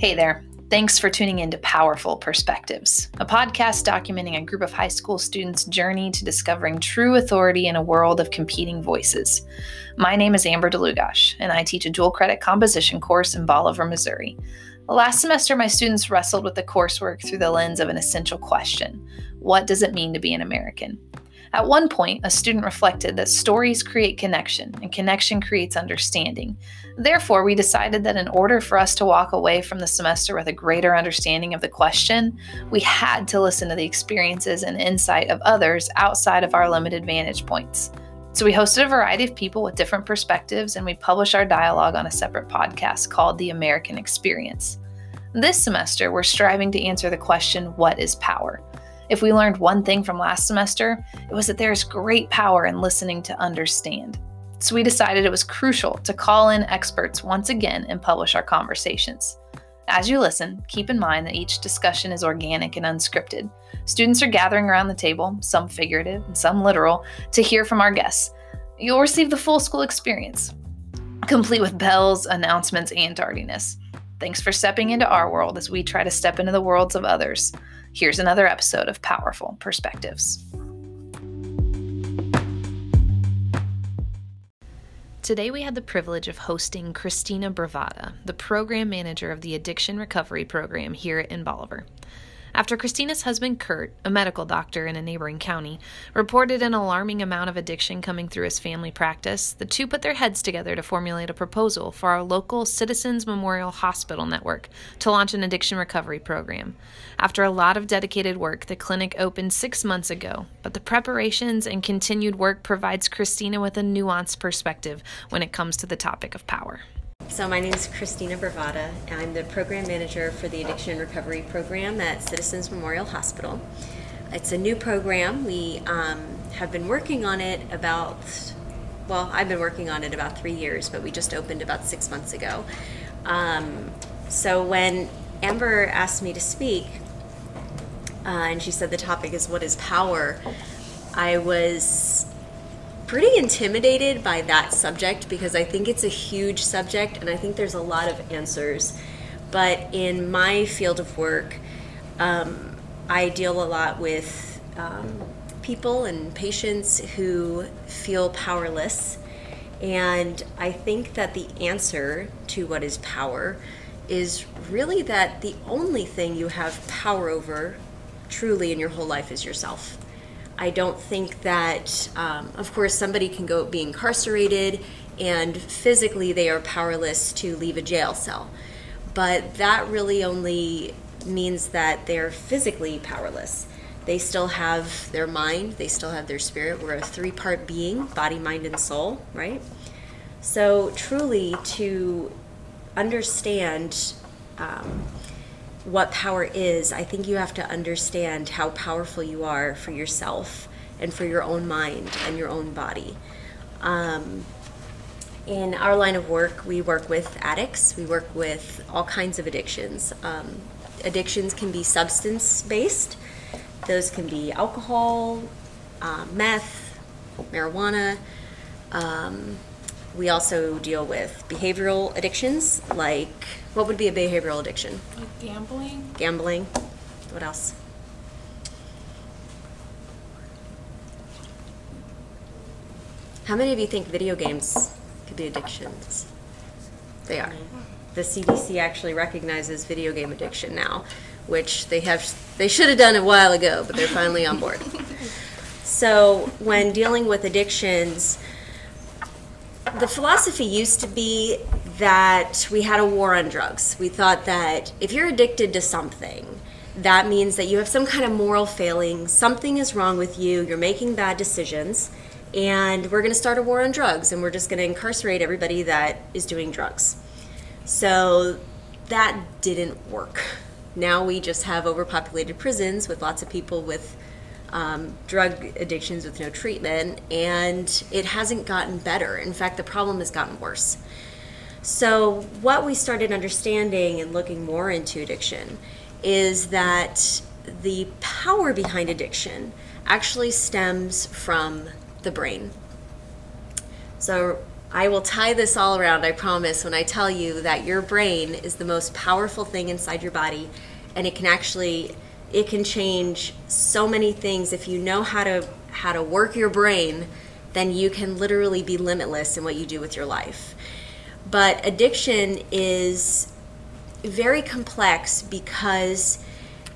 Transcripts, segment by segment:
Hey there. Thanks for tuning in to Powerful Perspectives, a podcast documenting a group of high school students' journey to discovering true authority in a world of competing voices. My name is Amber DeLugash, and I teach a dual credit composition course in Bolivar, Missouri. Last semester, my students wrestled with the coursework through the lens of an essential question What does it mean to be an American? At one point, a student reflected that stories create connection, and connection creates understanding. Therefore, we decided that in order for us to walk away from the semester with a greater understanding of the question, we had to listen to the experiences and insight of others outside of our limited vantage points. So, we hosted a variety of people with different perspectives, and we published our dialogue on a separate podcast called The American Experience. This semester, we're striving to answer the question What is power? If we learned one thing from last semester, it was that there is great power in listening to understand. So we decided it was crucial to call in experts once again and publish our conversations. As you listen, keep in mind that each discussion is organic and unscripted. Students are gathering around the table, some figurative and some literal, to hear from our guests. You'll receive the full school experience, complete with bells, announcements, and tardiness. Thanks for stepping into our world as we try to step into the worlds of others. Here's another episode of Powerful Perspectives. Today, we had the privilege of hosting Christina Bravata, the program manager of the Addiction Recovery Program here in Bolivar. After Christina's husband, Kurt, a medical doctor in a neighboring county, reported an alarming amount of addiction coming through his family practice, the two put their heads together to formulate a proposal for our local Citizens Memorial Hospital network to launch an addiction recovery program. After a lot of dedicated work, the clinic opened six months ago, but the preparations and continued work provides Christina with a nuanced perspective when it comes to the topic of power. So my name is Christina Bravata. I'm the program manager for the Addiction Recovery Program at Citizens Memorial Hospital. It's a new program. We um, have been working on it about, well, I've been working on it about three years, but we just opened about six months ago. Um, so when Amber asked me to speak, uh, and she said the topic is what is power, I was pretty intimidated by that subject because I think it's a huge subject and I think there's a lot of answers. But in my field of work, um, I deal a lot with um, people and patients who feel powerless. And I think that the answer to what is power is really that the only thing you have power over truly in your whole life is yourself. I don't think that, um, of course, somebody can go be incarcerated and physically they are powerless to leave a jail cell. But that really only means that they're physically powerless. They still have their mind, they still have their spirit. We're a three part being body, mind, and soul, right? So, truly, to understand um, what power is, I think you have to understand how powerful you are for yourself and for your own mind and your own body. Um, in our line of work, we work with addicts, we work with all kinds of addictions. Um, addictions can be substance based, those can be alcohol, uh, meth, marijuana. Um, we also deal with behavioral addictions, like what would be a behavioral addiction? Like gambling. Gambling. What else? How many of you think video games could be addictions? They are. The CDC actually recognizes video game addiction now, which they have they should have done a while ago, but they're finally on board. So, when dealing with addictions, the philosophy used to be that we had a war on drugs. We thought that if you're addicted to something, that means that you have some kind of moral failing, something is wrong with you, you're making bad decisions, and we're going to start a war on drugs and we're just going to incarcerate everybody that is doing drugs. So that didn't work. Now we just have overpopulated prisons with lots of people with um, drug addictions with no treatment, and it hasn't gotten better. In fact, the problem has gotten worse. So, what we started understanding and looking more into addiction is that the power behind addiction actually stems from the brain. So, I will tie this all around, I promise, when I tell you that your brain is the most powerful thing inside your body and it can actually it can change so many things if you know how to how to work your brain, then you can literally be limitless in what you do with your life. But addiction is very complex because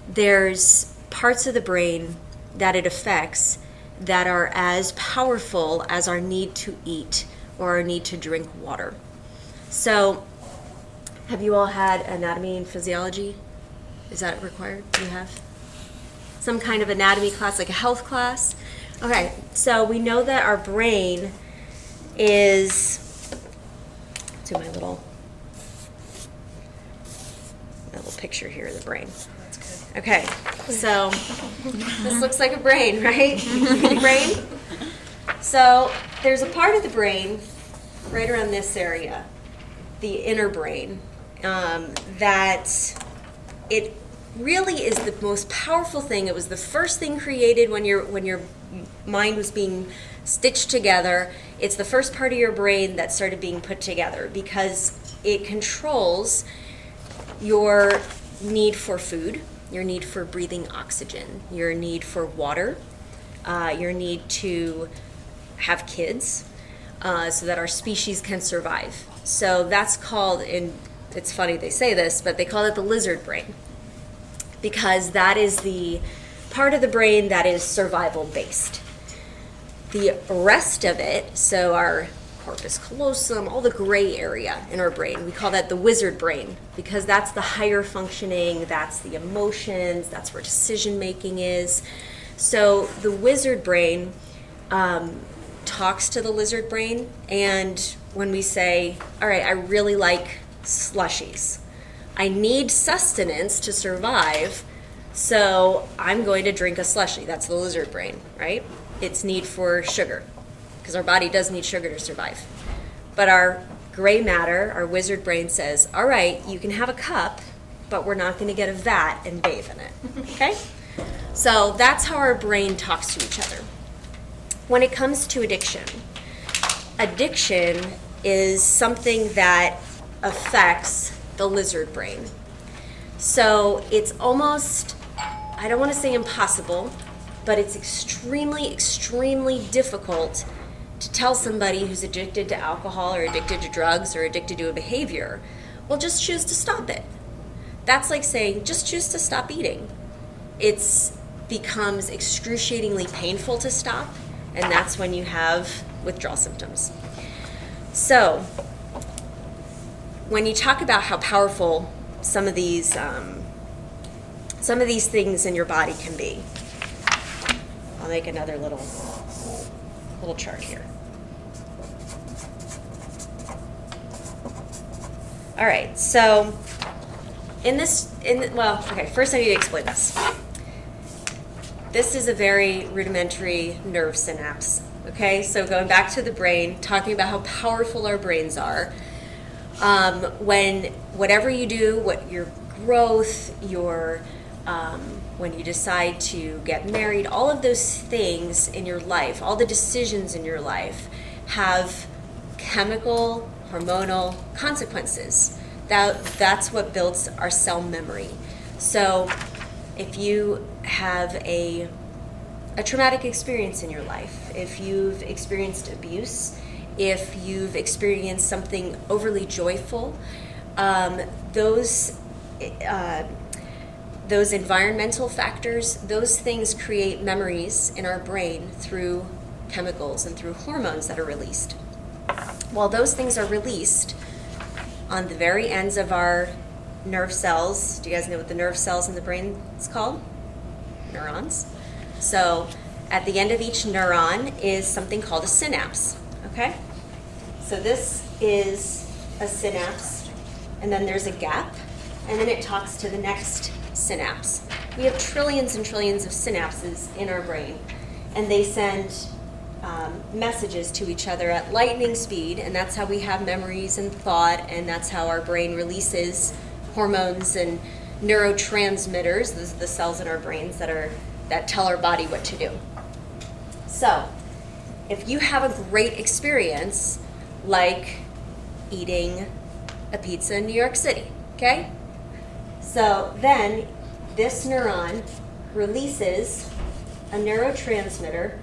there's parts of the brain that it affects that are as powerful as our need to eat or our need to drink water. So, have you all had anatomy and physiology? Is that required? You have some kind of anatomy class, like a health class? Okay, so we know that our brain is. Do my little, little picture here of the brain. Okay, so this looks like a brain, right? brain. So there's a part of the brain right around this area, the inner brain, um, that it really is the most powerful thing. It was the first thing created when your when your mind was being stitched together. It's the first part of your brain that started being put together because it controls your need for food, your need for breathing oxygen, your need for water, uh, your need to have kids uh, so that our species can survive. So that's called, in. it's funny they say this, but they call it the lizard brain because that is the part of the brain that is survival based. The rest of it, so our corpus callosum, all the gray area in our brain. We call that the wizard brain because that's the higher functioning, that's the emotions, that's where decision making is. So the wizard brain um, talks to the lizard brain, and when we say, All right, I really like slushies, I need sustenance to survive, so I'm going to drink a slushie. That's the lizard brain, right? Its need for sugar because our body does need sugar to survive. But our gray matter, our wizard brain says, all right, you can have a cup, but we're not going to get a vat and bathe in it. Okay? So that's how our brain talks to each other. When it comes to addiction, addiction is something that affects the lizard brain. So it's almost, I don't want to say impossible, but it's extremely, extremely difficult to tell somebody who's addicted to alcohol or addicted to drugs or addicted to a behavior, well, just choose to stop it. That's like saying, just choose to stop eating. It becomes excruciatingly painful to stop, and that's when you have withdrawal symptoms. So, when you talk about how powerful some of these um, some of these things in your body can be, I'll make another little little chart here. All right, so in this, in well, okay, first I need to explain this. This is a very rudimentary nerve synapse. Okay, so going back to the brain, talking about how powerful our brains are. Um, when whatever you do, what your growth, your um, when you decide to get married, all of those things in your life, all the decisions in your life have chemical, hormonal consequences. That, that's what builds our cell memory. So if you have a, a traumatic experience in your life, if you've experienced abuse, if you've experienced something overly joyful, um, those uh, those environmental factors, those things create memories in our brain through chemicals and through hormones that are released. While those things are released on the very ends of our nerve cells, do you guys know what the nerve cells in the brain is called? Neurons. So at the end of each neuron is something called a synapse. Okay? So this is a synapse, and then there's a gap, and then it talks to the next synapse. We have trillions and trillions of synapses in our brain, and they send um, messages to each other at lightning speed, and that's how we have memories and thought, and that's how our brain releases hormones and neurotransmitters, those are the cells in our brains that are that tell our body what to do. So, if you have a great experience like eating a pizza in New York City, okay? So then this neuron releases a neurotransmitter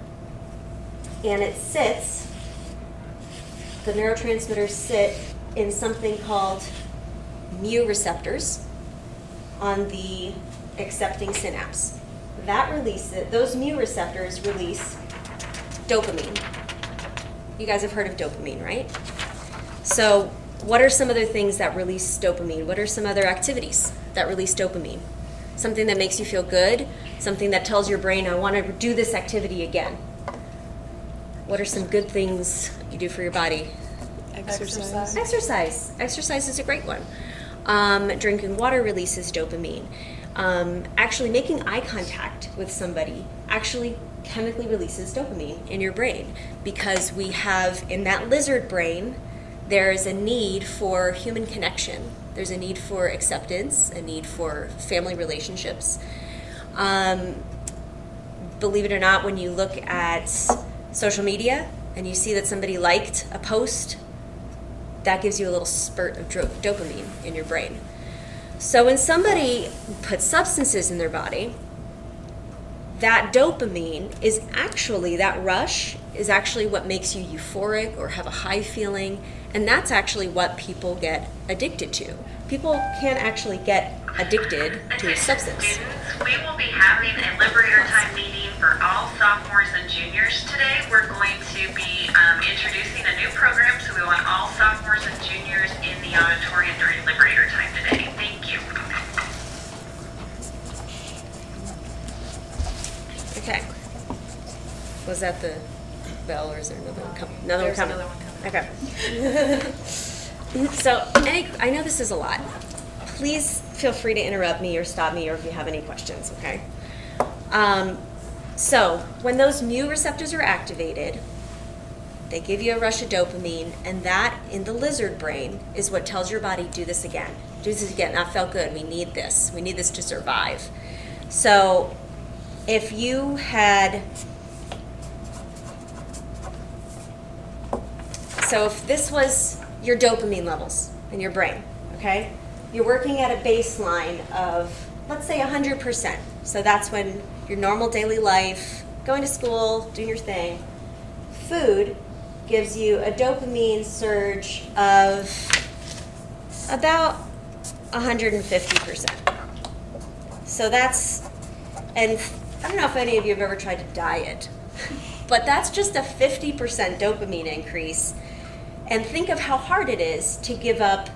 and it sits, the neurotransmitters sit in something called mu receptors on the accepting synapse. That releases, those mu receptors release dopamine. You guys have heard of dopamine, right? So, what are some other things that release dopamine? What are some other activities that release dopamine? Something that makes you feel good, something that tells your brain, I want to do this activity again. What are some good things you do for your body? Exercise. Exercise. Exercise is a great one. Um, drinking water releases dopamine. Um, actually, making eye contact with somebody actually chemically releases dopamine in your brain. Because we have in that lizard brain there's a need for human connection. There's a need for acceptance a need for family relationships. Um, believe it or not when you look at social media and you see that somebody liked a post that gives you a little spurt of dro- dopamine in your brain. So when somebody puts substances in their body that dopamine is actually that rush is actually what makes you euphoric or have a high feeling and that's actually what people get addicted to people can actually get addicted to a substance Students, we will be having a Liberator Time meeting for all sophomores and juniors today. We're going to be um, introducing a new program, so we want all sophomores and juniors in the auditorium during Liberator Time today. Thank you. Okay. Was that the bell or is there another one coming? Another There's one coming. another one coming. okay. So any, i know this is a lot. Please feel free to interrupt me or stop me or if you have any questions okay? Um, so when those mu receptors are activated they give you a rush of dopamine and that in the lizard brain is what tells your body do this again. Do this again. That felt good. We need this. We need this to survive. So if you had so if this was your dopamine levels in your brain okay? You're working at a baseline of let's say 100% so that's when your normal daily life going to school doing your thing food gives you a dopamine surge of about 150% so that's and I don't know if any of you have ever tried to diet, but that's just a 50% dopamine increase. And think of how hard it is to give up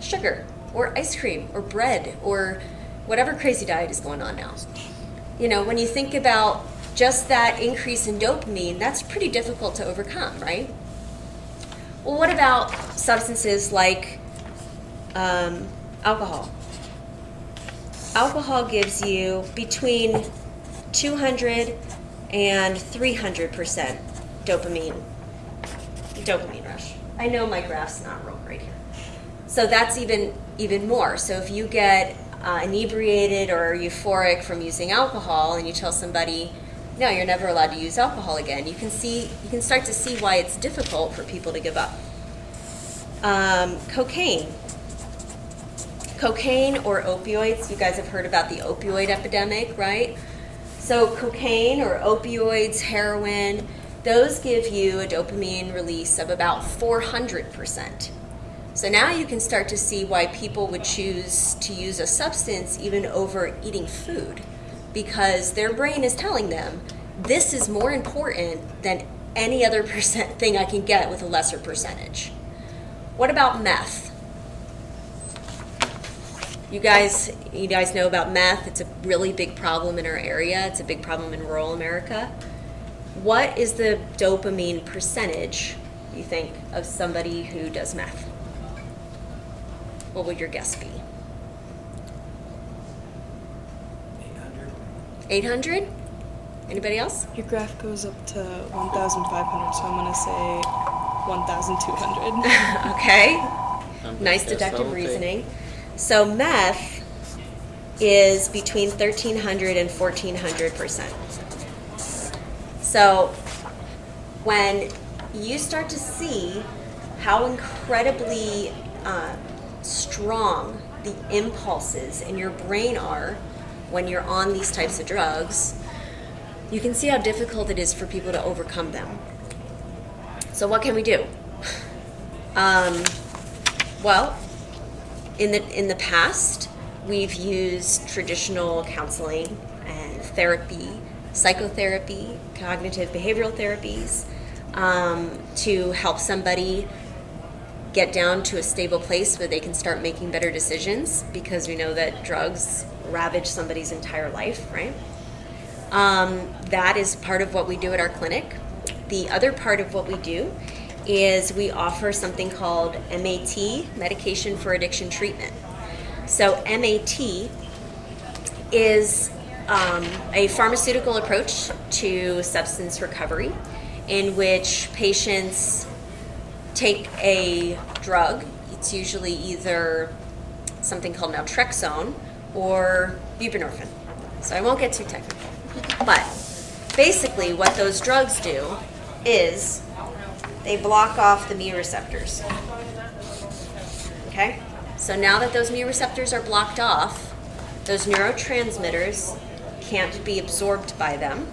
sugar or ice cream or bread or whatever crazy diet is going on now. You know, when you think about just that increase in dopamine, that's pretty difficult to overcome, right? Well, what about substances like um, alcohol? alcohol gives you between 200 and 300 percent dopamine dopamine rush i know my graph's not real great here so that's even even more so if you get uh, inebriated or euphoric from using alcohol and you tell somebody no you're never allowed to use alcohol again you can see you can start to see why it's difficult for people to give up um, cocaine cocaine or opioids. You guys have heard about the opioid epidemic, right? So, cocaine or opioids, heroin, those give you a dopamine release of about 400%. So now you can start to see why people would choose to use a substance even over eating food because their brain is telling them this is more important than any other percent thing I can get with a lesser percentage. What about meth? You guys, you guys know about meth. It's a really big problem in our area. It's a big problem in rural America. What is the dopamine percentage, you think, of somebody who does meth? What would your guess be? 800? Anybody else? Your graph goes up to 1,500, so I'm going to say 1,200. okay. Nice deductive reasoning. So meth is between 1300 and 1400 percent. So when you start to see how incredibly uh, strong the impulses in your brain are when you're on these types of drugs, you can see how difficult it is for people to overcome them. So, what can we do? Um, well, in the in the past, we've used traditional counseling and therapy, psychotherapy, cognitive behavioral therapies um, to help somebody get down to a stable place where they can start making better decisions because we know that drugs ravage somebody's entire life, right? Um, that is part of what we do at our clinic. The other part of what we do is we offer something called MAT, Medication for Addiction Treatment. So, MAT is um, a pharmaceutical approach to substance recovery in which patients take a drug. It's usually either something called naltrexone or buprenorphine. So I won't get too technical. But basically, what those drugs do is they block off the mu receptors. Okay? So now that those mu receptors are blocked off, those neurotransmitters can't be absorbed by them,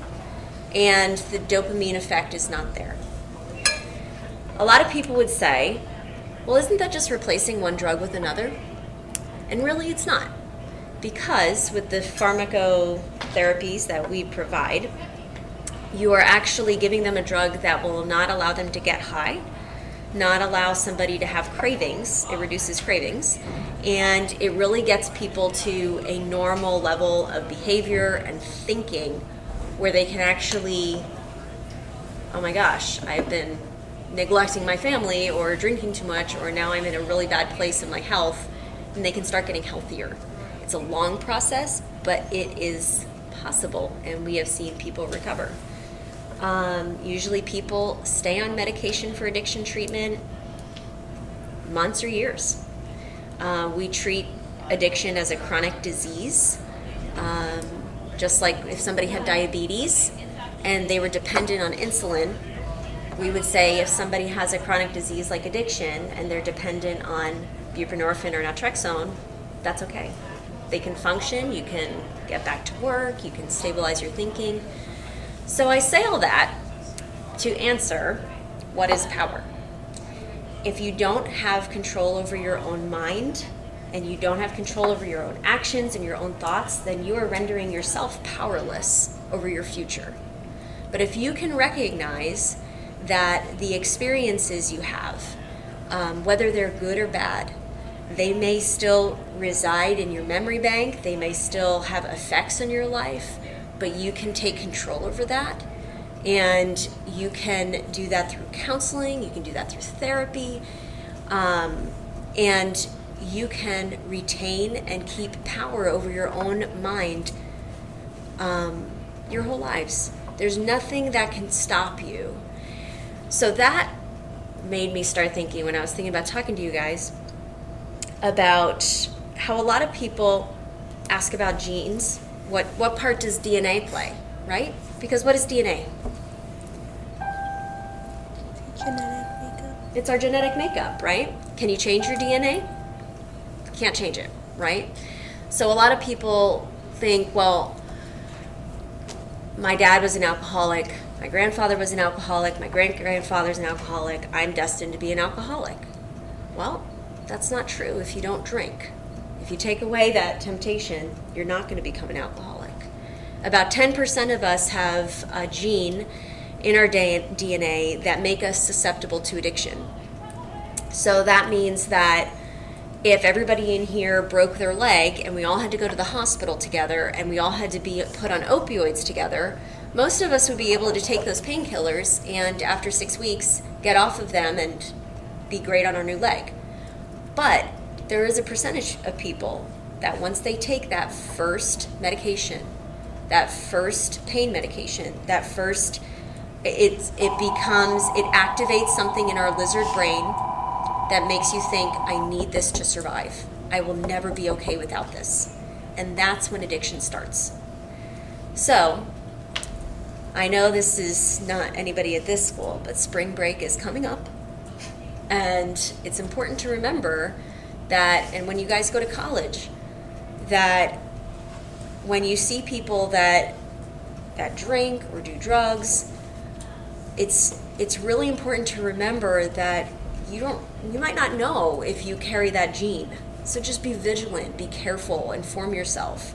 and the dopamine effect is not there. A lot of people would say, well, isn't that just replacing one drug with another? And really, it's not. Because with the pharmacotherapies that we provide, you are actually giving them a drug that will not allow them to get high, not allow somebody to have cravings. It reduces cravings. And it really gets people to a normal level of behavior and thinking where they can actually, oh my gosh, I've been neglecting my family or drinking too much, or now I'm in a really bad place in my health, and they can start getting healthier. It's a long process, but it is possible, and we have seen people recover. Um, usually, people stay on medication for addiction treatment months or years. Uh, we treat addiction as a chronic disease, um, just like if somebody had diabetes and they were dependent on insulin. We would say if somebody has a chronic disease like addiction and they're dependent on buprenorphine or naltrexone, that's okay. They can function, you can get back to work, you can stabilize your thinking. So I say all that to answer what is power? If you don't have control over your own mind and you don't have control over your own actions and your own thoughts, then you are rendering yourself powerless over your future. But if you can recognize that the experiences you have, um, whether they're good or bad, they may still reside in your memory bank, they may still have effects on your life, but you can take control over that. And you can do that through counseling, you can do that through therapy, um, and you can retain and keep power over your own mind um, your whole lives. There's nothing that can stop you. So that made me start thinking when I was thinking about talking to you guys about how a lot of people ask about genes. What what part does DNA play, right? Because what is DNA? Genetic makeup. It's our genetic makeup, right? Can you change your DNA? Can't change it, right? So a lot of people think, well, my dad was an alcoholic, my grandfather was an alcoholic, my great grandfather's an alcoholic, I'm destined to be an alcoholic. Well, that's not true if you don't drink. If you take away that temptation, you're not going to become an alcoholic. About 10% of us have a gene in our DNA that make us susceptible to addiction. So that means that if everybody in here broke their leg and we all had to go to the hospital together and we all had to be put on opioids together, most of us would be able to take those painkillers and after six weeks get off of them and be great on our new leg. But there is a percentage of people that once they take that first medication, that first pain medication, that first it it becomes it activates something in our lizard brain that makes you think I need this to survive. I will never be okay without this. And that's when addiction starts. So, I know this is not anybody at this school, but spring break is coming up. And it's important to remember that, and when you guys go to college, that when you see people that that drink or do drugs, it's it's really important to remember that you don't you might not know if you carry that gene. So just be vigilant, be careful, inform yourself.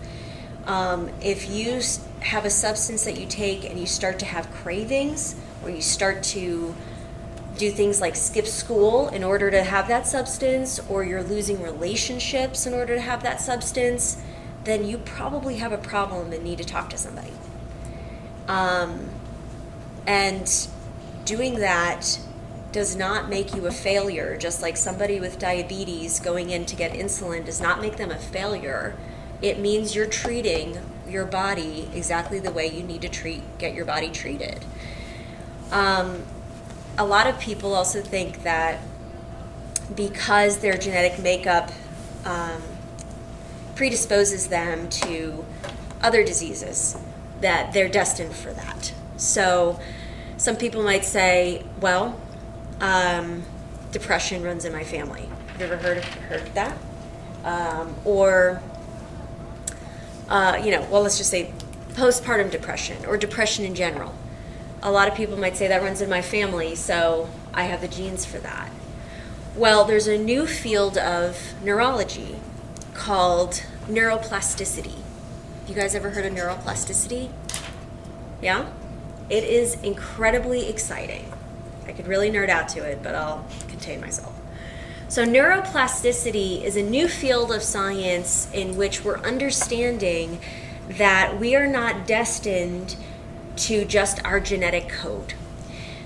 Um, if you have a substance that you take and you start to have cravings, or you start to do things like skip school in order to have that substance, or you're losing relationships in order to have that substance, then you probably have a problem and need to talk to somebody. Um, and doing that does not make you a failure, just like somebody with diabetes going in to get insulin does not make them a failure. It means you're treating your body exactly the way you need to treat get your body treated. Um, a lot of people also think that because their genetic makeup um, predisposes them to other diseases, that they're destined for that. So some people might say, well, um, depression runs in my family. Have you ever heard of, heard that? Um, or, uh, you know, well, let's just say postpartum depression or depression in general. A lot of people might say that runs in my family, so I have the genes for that. Well, there's a new field of neurology called neuroplasticity. You guys ever heard of neuroplasticity? Yeah? It is incredibly exciting. I could really nerd out to it, but I'll contain myself. So, neuroplasticity is a new field of science in which we're understanding that we are not destined to just our genetic code.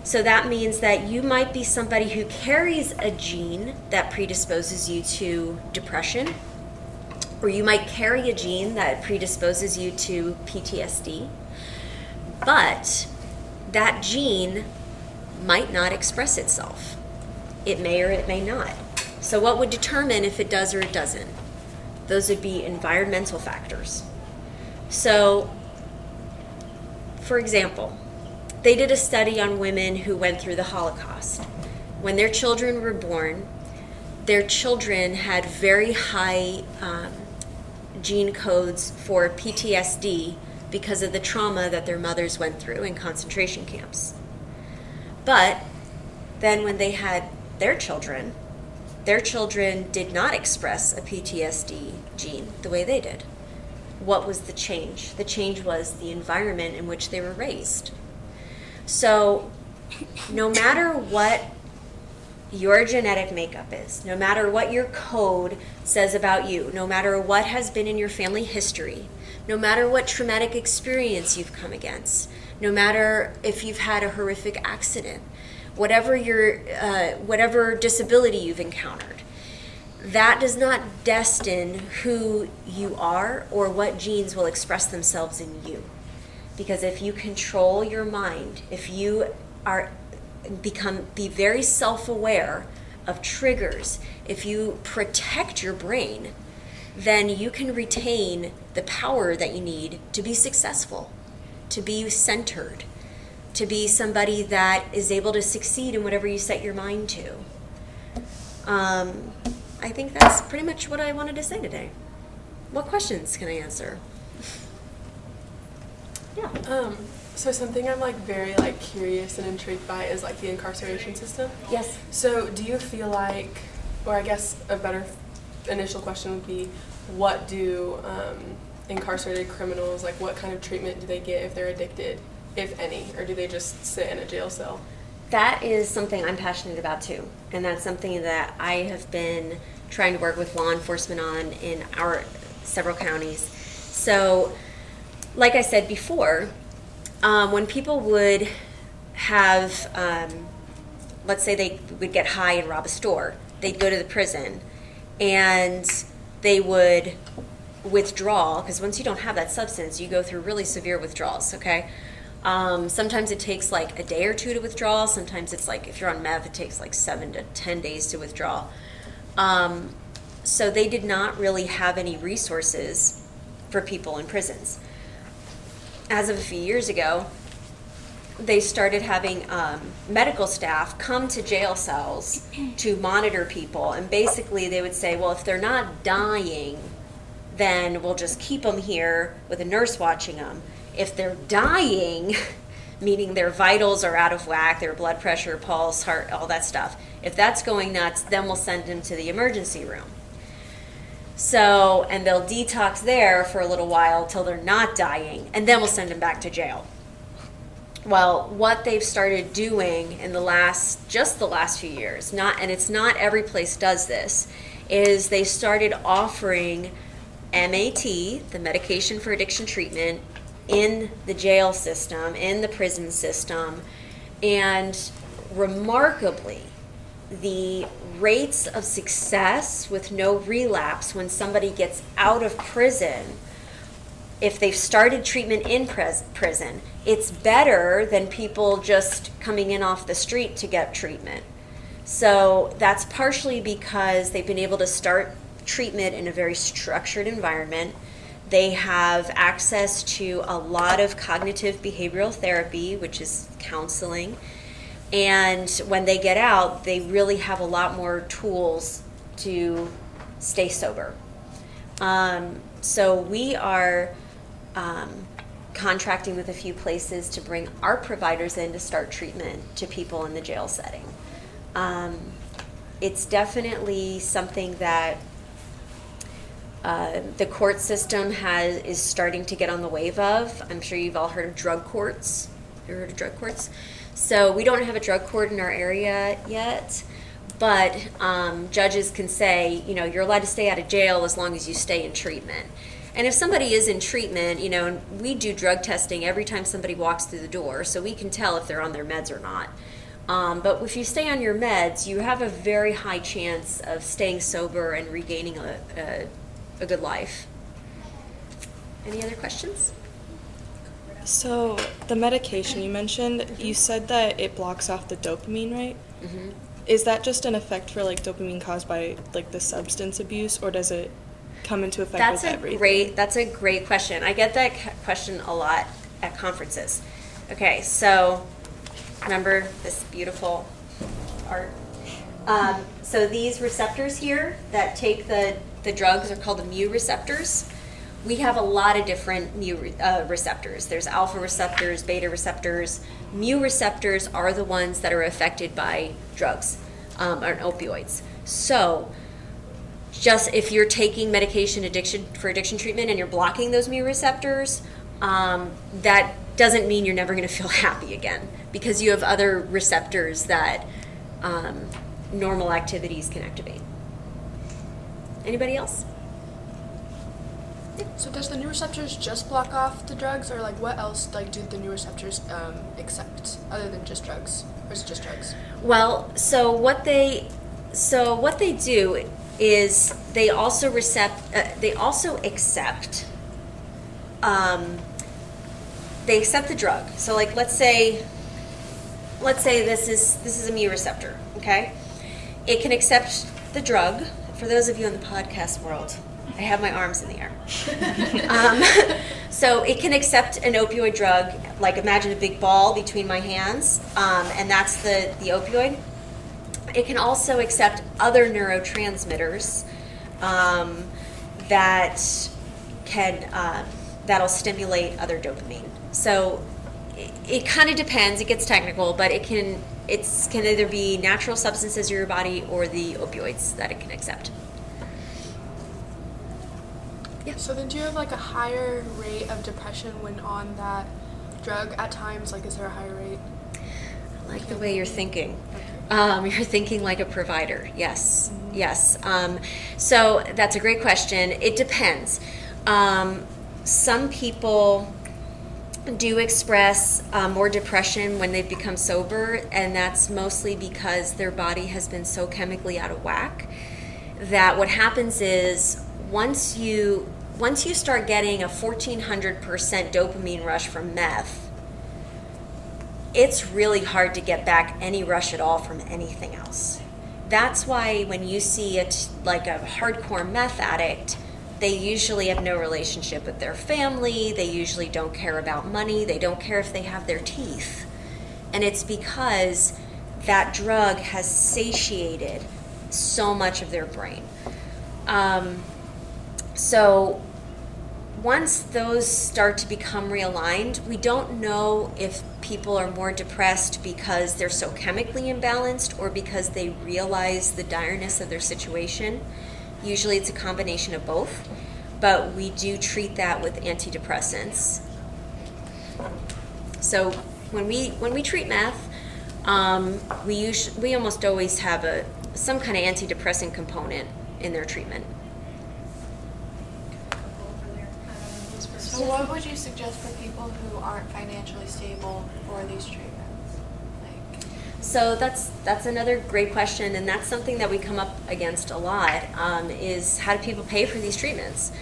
So, that means that you might be somebody who carries a gene that predisposes you to depression, or you might carry a gene that predisposes you to PTSD, but that gene might not express itself. It may or it may not. So, what would determine if it does or it doesn't? Those would be environmental factors. So, for example, they did a study on women who went through the Holocaust. When their children were born, their children had very high um, gene codes for PTSD because of the trauma that their mothers went through in concentration camps. But then when they had their children, their children did not express a PTSD gene the way they did. What was the change? The change was the environment in which they were raised. So, no matter what your genetic makeup is, no matter what your code says about you, no matter what has been in your family history, no matter what traumatic experience you've come against, no matter if you've had a horrific accident, whatever your uh, whatever disability you've encountered, that does not destine who you are or what genes will express themselves in you. Because if you control your mind, if you are become be very self-aware of triggers, if you protect your brain, then you can retain the power that you need to be successful to be centered, to be somebody that is able to succeed in whatever you set your mind to. Um, I think that's pretty much what I wanted to say today. What questions can I answer? yeah. Um, so something I'm like very like curious and intrigued by is like the incarceration system. Yes. So do you feel like, or I guess a better initial question would be, what do um, incarcerated criminals, like what kind of treatment do they get if they're addicted, if any, or do they just sit in a jail cell? That is something I'm passionate about too, and that's something that I have been trying to work with law enforcement on in our several counties. So, like I said before, um, when people would have, um, let's say they would get high and rob a store, they'd go to the prison and they would withdraw because once you don't have that substance, you go through really severe withdrawals, okay? Um, sometimes it takes like a day or two to withdraw. Sometimes it's like, if you're on meth, it takes like seven to 10 days to withdraw. Um, so they did not really have any resources for people in prisons. As of a few years ago, they started having um, medical staff come to jail cells to monitor people. And basically, they would say, well, if they're not dying, then we'll just keep them here with a nurse watching them. If they're dying, meaning their vitals are out of whack, their blood pressure, pulse, heart, all that stuff, if that's going nuts, then we'll send them to the emergency room. So, and they'll detox there for a little while till they're not dying, and then we'll send them back to jail. Well, what they've started doing in the last, just the last few years, not, and it's not every place does this, is they started offering MAT, the medication for addiction treatment, in the jail system, in the prison system, and remarkably, the rates of success with no relapse when somebody gets out of prison, if they've started treatment in pres- prison, it's better than people just coming in off the street to get treatment. So that's partially because they've been able to start treatment in a very structured environment. They have access to a lot of cognitive behavioral therapy, which is counseling. And when they get out, they really have a lot more tools to stay sober. Um, so we are um, contracting with a few places to bring our providers in to start treatment to people in the jail setting. Um, it's definitely something that uh, the court system has is starting to get on the wave of. I'm sure you've all heard of drug courts. You heard of drug courts? So we don't have a drug court in our area yet, but um, judges can say, you know, you're allowed to stay out of jail as long as you stay in treatment. And if somebody is in treatment, you know, and we do drug testing every time somebody walks through the door, so we can tell if they're on their meds or not. Um, but if you stay on your meds, you have a very high chance of staying sober and regaining a, a, a good life. Any other questions? So, the medication you mentioned, you said that it blocks off the dopamine, right? Mm-hmm. Is that just an effect for like dopamine caused by like the substance abuse, or does it come into effect That's with a everything? great. That's a great question. I get that question a lot at conferences. Okay, so remember this beautiful art. Um, so these receptors here that take the the drugs are called the mu receptors. We have a lot of different mu uh, receptors. There's alpha receptors, beta receptors. Mu receptors are the ones that are affected by drugs um, or opioids. So just if you're taking medication addiction for addiction treatment and you're blocking those mu receptors, um, that doesn't mean you're never going to feel happy again because you have other receptors that um, normal activities can activate. Anybody else? So does the mu receptors just block off the drugs, or like what else like do the mu receptors um, accept other than just drugs, or is it just drugs? Well, so what they so what they do is they also recept uh, they also accept um, they accept the drug. So like let's say let's say this is this is a mu receptor, okay? It can accept the drug. For those of you in the podcast world, I have my arms in the air. um, so it can accept an opioid drug, like imagine a big ball between my hands, um, and that's the, the opioid. It can also accept other neurotransmitters um, that can uh, that'll stimulate other dopamine. So it, it kind of depends. It gets technical, but it can it's can either be natural substances in your body or the opioids that it can accept. Yeah. So then, do you have like a higher rate of depression when on that drug at times? Like, is there a higher rate? I like the way you're thinking. Um, you're thinking like a provider. Yes, yes. Um, so that's a great question. It depends. Um, some people do express uh, more depression when they've become sober, and that's mostly because their body has been so chemically out of whack that what happens is once you once you start getting a 1400% dopamine rush from meth it's really hard to get back any rush at all from anything else. That's why when you see it like a hardcore meth addict, they usually have no relationship with their family. They usually don't care about money. They don't care if they have their teeth. And it's because that drug has satiated so much of their brain. Um, so once those start to become realigned, we don't know if people are more depressed because they're so chemically imbalanced or because they realize the direness of their situation. Usually it's a combination of both, but we do treat that with antidepressants. So when we when we treat meth, um, we usually we almost always have a some kind of antidepressant component in their treatment. So what would you suggest for people who aren't financially stable for these treatments? So that's that's another great question, and that's something that we come up against a lot. Um, is how do people pay for these treatments?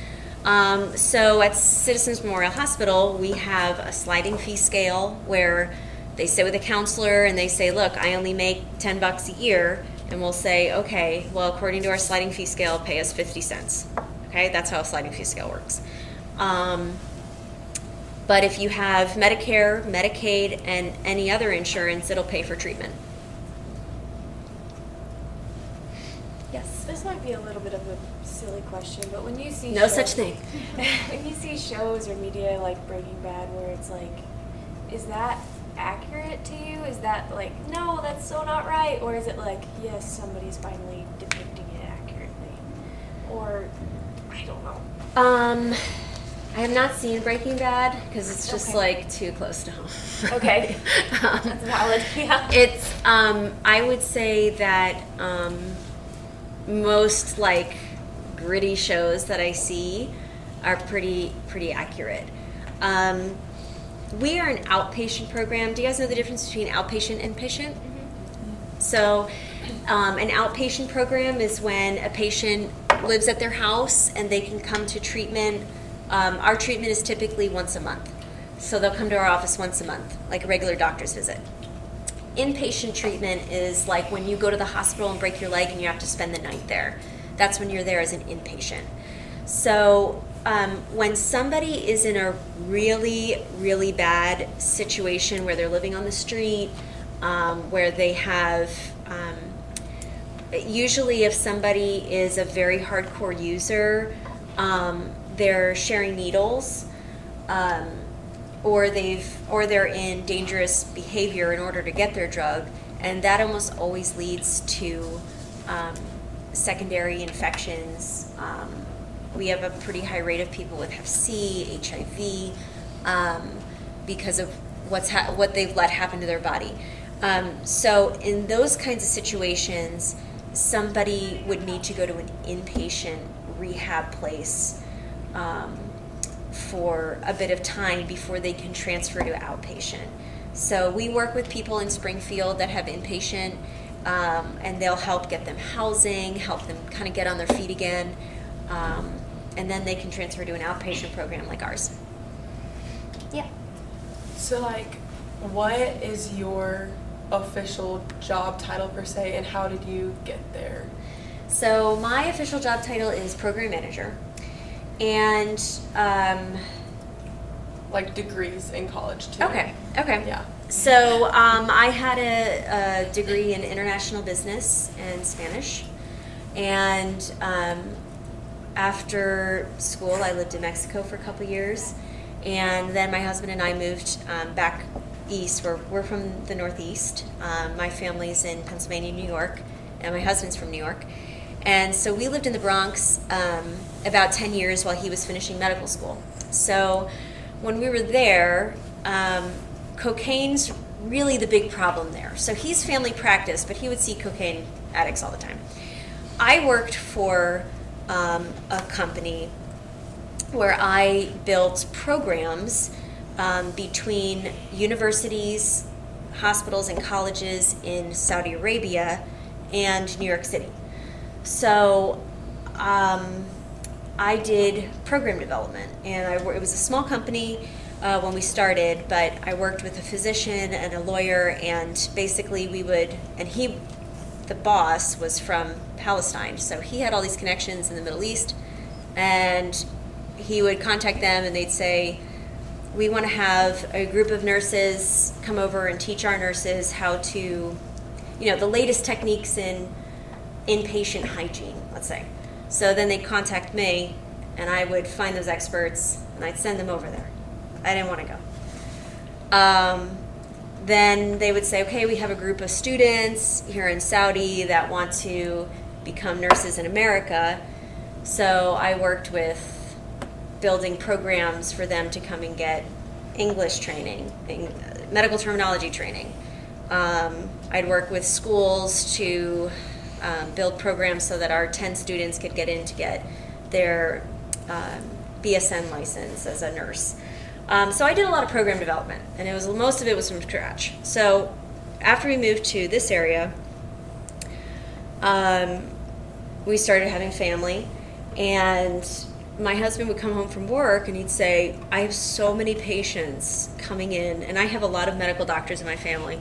Um, so at Citizens Memorial Hospital, we have a sliding fee scale where they sit with a counselor and they say, "Look, I only make ten bucks a year," and we'll say, "Okay, well, according to our sliding fee scale, pay us fifty cents." Okay, that's how a sliding fee scale works. Um, but if you have Medicare, Medicaid, and any other insurance, it'll pay for treatment. Yes. This might be a little bit of a silly question, but when you see No shows, such thing. when you see shows or media like Breaking Bad, where it's like, is that accurate to you? Is that like, no, that's so not right, or is it like, yes, somebody's finally depicting it accurately, or I don't know. Um, I have not seen Breaking Bad because it's just Okay. like too close to home. Okay. Um, That's valid. Yeah. It's um, I would say that um, most like gritty shows that I see are pretty pretty accurate. Um, we are an outpatient program. Do you guys know the difference between outpatient and inpatient? So, um, an outpatient program is when a patient lives at their house and they can come to treatment. Um, our treatment is typically once a month. So, they'll come to our office once a month, like a regular doctor's visit. Inpatient treatment is like when you go to the hospital and break your leg and you have to spend the night there. That's when you're there as an inpatient. So, um, when somebody is in a really, really bad situation where they're living on the street, um, where they have, um, usually, if somebody is a very hardcore user, um, they're sharing needles. Um, or they've or they're in dangerous behavior in order to get their drug and that almost always leads to um, secondary infections um, we have a pretty high rate of people with hep c hiv um, because of what's ha- what they've let happen to their body um, so in those kinds of situations somebody would need to go to an inpatient rehab place um, for a bit of time before they can transfer to outpatient. So we work with people in Springfield that have inpatient, um, and they'll help get them housing, help them kind of get on their feet again, um, and then they can transfer to an outpatient program like ours. Yeah. So, like, what is your official job title per se, and how did you get there? So my official job title is program manager, and um, Like degrees in college too. okay, okay, Yeah. So um, I had a, a degree in international business and Spanish, and um, after school, I lived in Mexico for a couple years, and then my husband and I moved um, back east. We're, we're from the Northeast. Um, my family's in Pennsylvania, New York, and my husband's from New York. And so we lived in the Bronx um, about 10 years while he was finishing medical school. So when we were there, um, cocaine's really the big problem there. So he's family practice, but he would see cocaine addicts all the time. I worked for um, a company where I built programs um, between universities, hospitals, and colleges in Saudi Arabia and New York City. So um, I did program development, and I, it was a small company uh, when we started, but I worked with a physician and a lawyer, and basically we would, and he, the boss was from Palestine, so he had all these connections in the Middle East, and he would contact them, and they'd say, we want to have a group of nurses come over and teach our nurses how to, you know, the latest techniques in inpatient hygiene, let's say. So then they'd contact me, and I would find those experts, and I'd send them over there. I didn't want to go. Um, then they would say, okay, we have a group of students here in Saudi that want to become nurses in America. So I worked with building programs for them to come and get English training, medical terminology training. Um, I'd work with schools to um, build programs so that our 10 students could get in to get their um, BSN license as a nurse. Um, so I did a lot of program development, and it was most of it was from scratch. So after we moved to this area, um, we started having family, and my husband would come home from work and he'd say, I have so many patients coming in, and I have a lot of medical doctors in my family.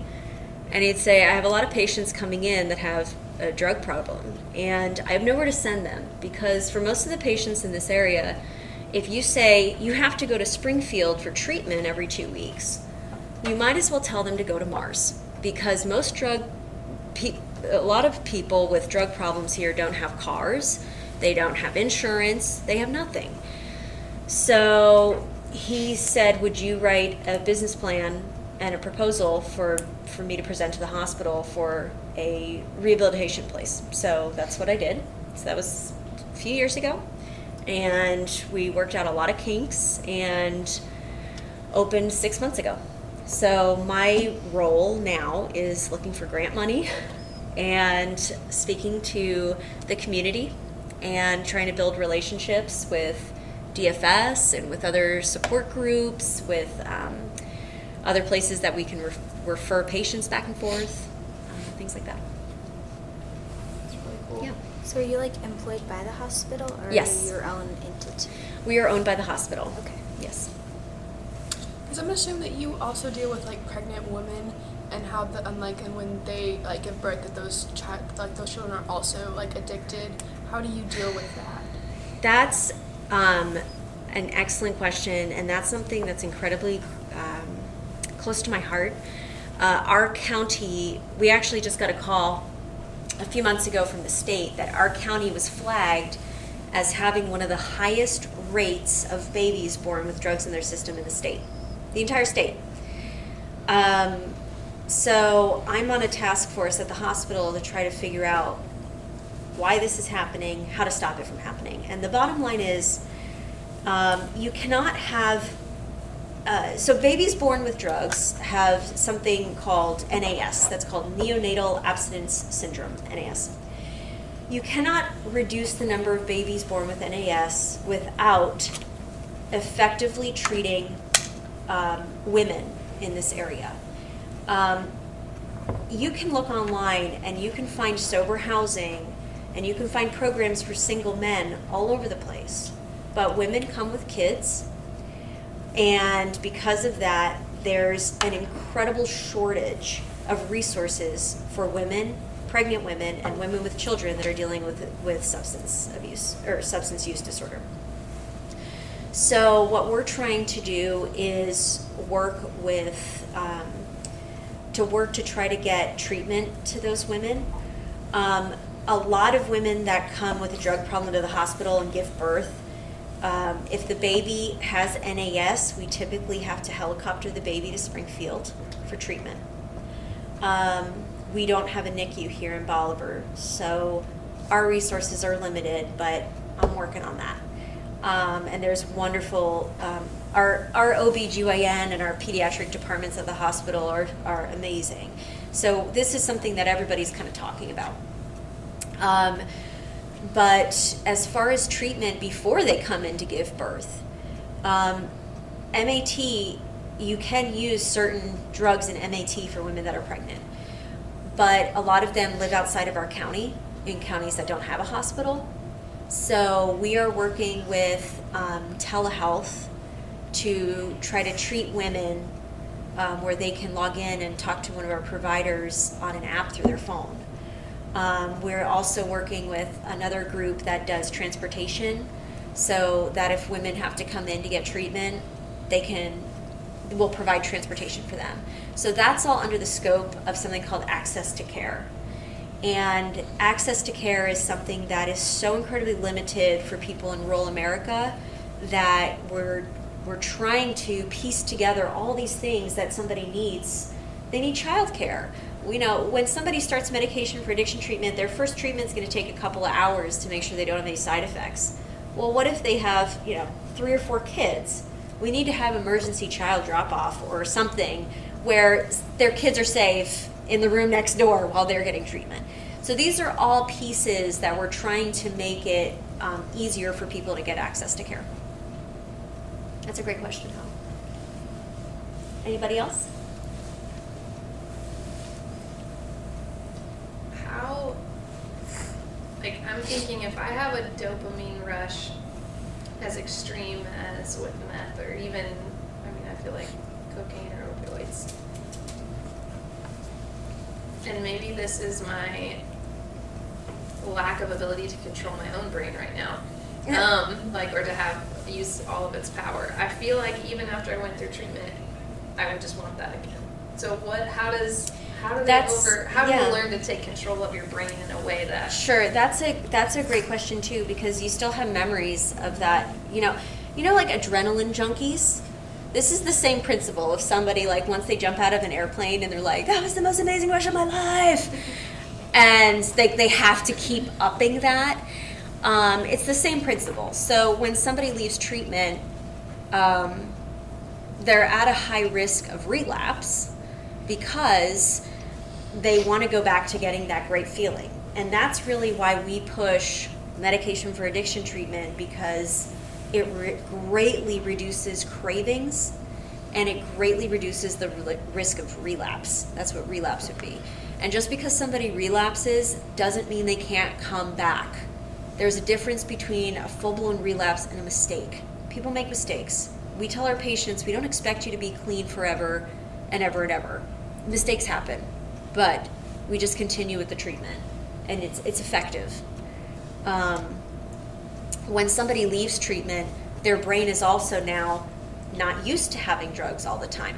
And he'd say, I have a lot of patients coming in that have a drug problem, and I have nowhere to send them because for most of the patients in this area, if you say you have to go to Springfield for treatment every two weeks, you might as well tell them to go to Mars because most drug, a lot of people with drug problems here don't have cars they don't have insurance, they have nothing. So he said, Would you write a business plan and a proposal for, for me to present to the hospital for a rehabilitation place? So that's what I did. So that was a few years ago. And we worked out a lot of kinks and opened six months ago. So my role now is looking for grant money and speaking to the community and trying to build relationships with DFS and with other support groups, with um, other places that we can ref- refer patients back and forth, um, things like that. That's really cool. Yeah. So are you like employed by the hospital or Yes. are you your own entity? We are owned by the hospital. Okay. Yes. Because I'm assuming that you also deal with like pregnant women and how the and like and when they like give birth that those child like those children are also like addicted. How do you deal with that? That's um, an excellent question, and that's something that's incredibly close to my heart. Uh, our county, we actually just got a call a few months ago from the state that our county was flagged as having one of the highest rates of babies born with drugs in their system in the state, the entire state. Um, so I'm on a task force at the hospital to try to figure out why this is happening, how to stop it from happening. And the bottom line is um, you cannot have. Uh, so babies born with drugs have something called NAS, that's called neonatal abstinence syndrome, NAS. You cannot reduce the number of babies born with NAS without effectively treating um, women in this area. Um, you can look online and you can find sober housing and you can find programs for single men all over the place. But women come with kids, and because of that, there's an incredible shortage of resources for women, pregnant women, and women with children that are dealing with, with substance abuse or substance use disorder. So, what we're trying to do is work with, um, to work to try to get treatment to those women. Um, a lot of women that come with a drug problem to the hospital and give birth, um, if the baby has NAS, we typically have to helicopter the baby to Springfield for treatment. Um, we don't have a NICU here in Bolivar, so our resources are limited, but I'm working on that. Um, and there's wonderful, um, our, our OBGYN and our pediatric departments at the hospital are, are amazing. So this is something that everybody's kind of talking about. But as far as treatment before they come in to give birth, um, MAT, you can use certain drugs in MAT for women that are pregnant. But a lot of them live outside of our county, in counties that don't have a hospital. So we are working with um, telehealth to try to treat women um, where they can log in and talk to one of our providers on an app through their phone. Um, we're also working with another group that does transportation so that if women have to come in to get treatment, they can we'll provide transportation for them. So that's all under the scope of something called access to care. And access to care is something that is so incredibly limited for people in rural America that we're we're trying to piece together all these things that somebody needs. They need childcare. We know when somebody starts medication for addiction treatment, their first treatment is going to take a couple of hours to make sure they don't have any side effects. Well, what if they have, you know, three or four kids? We need to have emergency child drop off or something where their kids are safe in the room next door while they're getting treatment. So these are all pieces that we're trying to make it um, easier for people to get access to care. That's a great question, Hal. Anybody else? How, like, I'm thinking if I have a dopamine rush as extreme as with meth, or even, I mean, I feel like cocaine or opioids. And maybe this is my lack of ability to control my own brain right now. Yeah. Um, like, or to have use all of its power. I feel like even after I went through treatment, I would just want that again. So what? How does? How do they That's- over? How do yeah. you learn to take control of your brain in a way that? Sure, that's a that's a great question too because you still have memories of that. You know, you know, like adrenaline junkies. This is the same principle of somebody like once they jump out of an airplane and they're like, "That was the most amazing rush of my life," and they they have to keep upping that. Um, it's the same principle. So when somebody leaves treatment, um, they're at a high risk of relapse because they want to go back to getting that great feeling. And that's really why we push medication for addiction treatment because it re- greatly reduces cravings and it greatly reduces the re- risk of relapse. That's what relapse would be. And just because somebody relapses doesn't mean they can't come back. There's a difference between a full blown relapse and a mistake. People make mistakes. We tell our patients we don't expect you to be clean forever and ever and ever. Mistakes happen, but we just continue with the treatment and it's, it's effective. Um, when somebody leaves treatment, their brain is also now not used to having drugs all the time.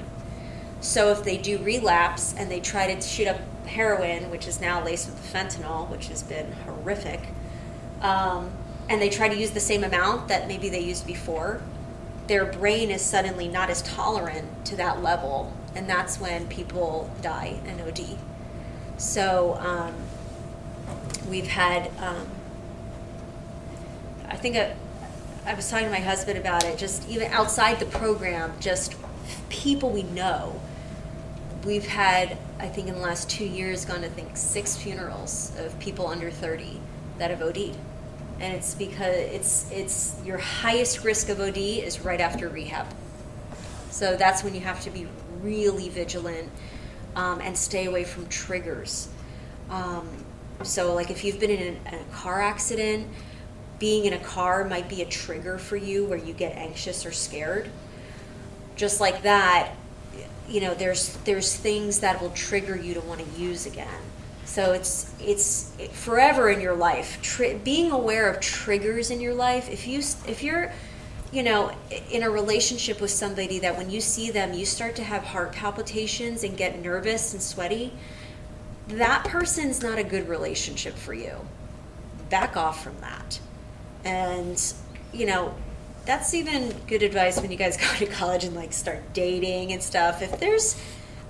So if they do relapse and they try to shoot up heroin, which is now laced with fentanyl, which has been horrific, um, and they try to use the same amount that maybe they used before, their brain is suddenly not as tolerant to that level, and that's when people die and OD. So um, we've had, um, I think I, was talking to my husband about it, just even outside the program, just people we know. We've had, I think in the last two years, gone to I think six funerals of people under 30 that have OD'd. And it's because it's it's your highest risk of OD is right after rehab. So that's when you have to be really vigilant um, and stay away from triggers. Um, so, like if you've been in a, a car accident, being in a car might be a trigger for you where you get anxious or scared. Just like that, you know, there's there's things that will trigger you to want to use again. So it's it's forever in your life. Tri- being aware of triggers in your life. If you if you're you know, in a relationship with somebody that when you see them, you start to have heart palpitations and get nervous and sweaty, that person's not a good relationship for you. Back off from that. And, you know, that's even good advice when you guys go to college and like start dating and stuff. If there's,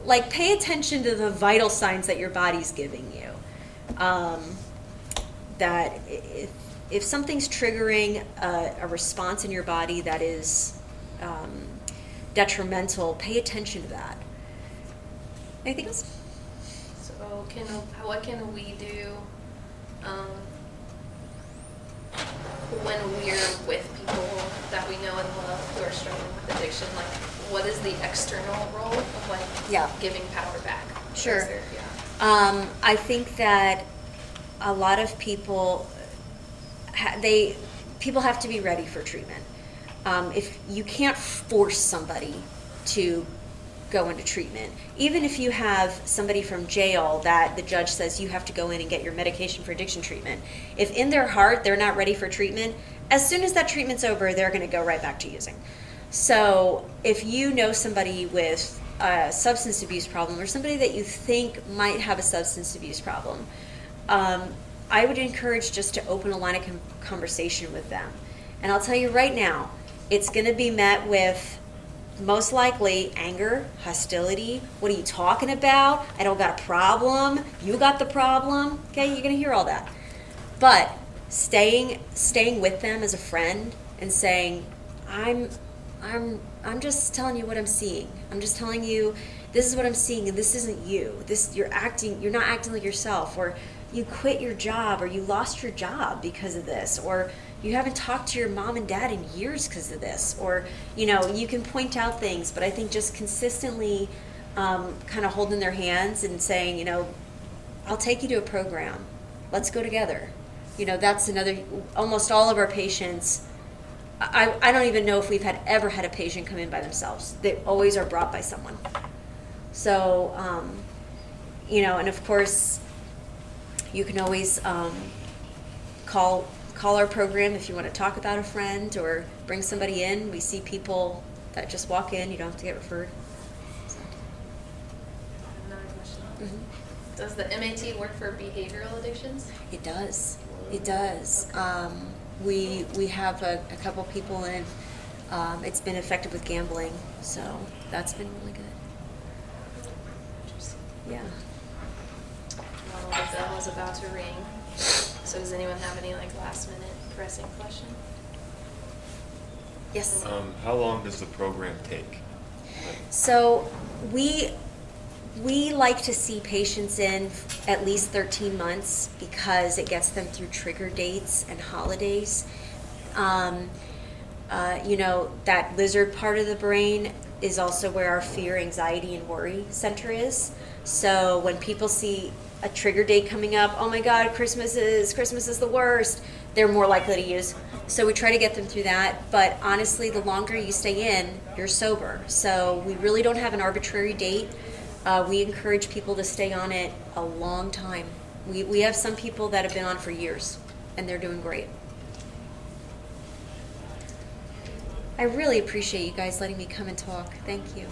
like, pay attention to the vital signs that your body's giving you. Um, that if, if something's triggering a, a response in your body that is um, detrimental, pay attention to that. Anything else? So can what can we do um, when we're with people that we know and love who are struggling with addiction? Like, what is the external role of like Yeah. giving power back? Sure. there- yeah. Um, I think that a lot of people they people have to be ready for treatment. Um, if you can't force somebody to go into treatment, even if you have somebody from jail that the judge says you have to go in and get your medication for addiction treatment, if in their heart they're not ready for treatment, as soon as that treatment's over, they're going to go right back to using. So if you know somebody with a substance abuse problem or somebody that you think might have a substance abuse problem, um, I would encourage just to open a line of com- conversation with them. And I'll tell you right now, it's going to be met with most likely anger, hostility. What are you talking about? I don't got a problem. You got the problem. Okay, you're going to hear all that. But staying staying with them as a friend and saying, "I'm I'm I'm just telling you what I'm seeing. I'm just telling you this is what I'm seeing and this isn't you. This you're acting you're not acting like yourself or you quit your job or you lost your job because of this or you haven't talked to your mom and dad in years because of this or you know you can point out things but i think just consistently um, kind of holding their hands and saying you know i'll take you to a program. Let's go together. You know that's another almost all of our patients I, I don't even know if we've had ever had a patient come in by themselves. They always are brought by someone. So um, you know and of course you can always um, call call our program if you want to talk about a friend or bring somebody in. We see people that just walk in. You don't have to get referred. Another question. Mhm. Does the MAT work for behavioral addictions? It does. It does. Um, we we have a, a couple people in. Um, it's been effective with gambling, so that's been really good. Yeah. Well, the bell is about to ring. So does anyone have any like last minute pressing question? Yes. Um, how long does the program take? So we we like to see patients in at least 13 months because it gets them through trigger dates and holidays. Um, uh, you know, that lizard part of the brain is also where our fear, anxiety, and worry center is. So when people see a trigger date coming up, oh my God, Christmas is Christmas is the worst. They're more likely to use. So we try to get them through that. But honestly, the longer you stay in, you're sober. So we really don't have an arbitrary date. Uh, we encourage people to stay on it a long time. We, we have some people that have been on for years, and they're doing great. I really appreciate you guys letting me come and talk. Thank you.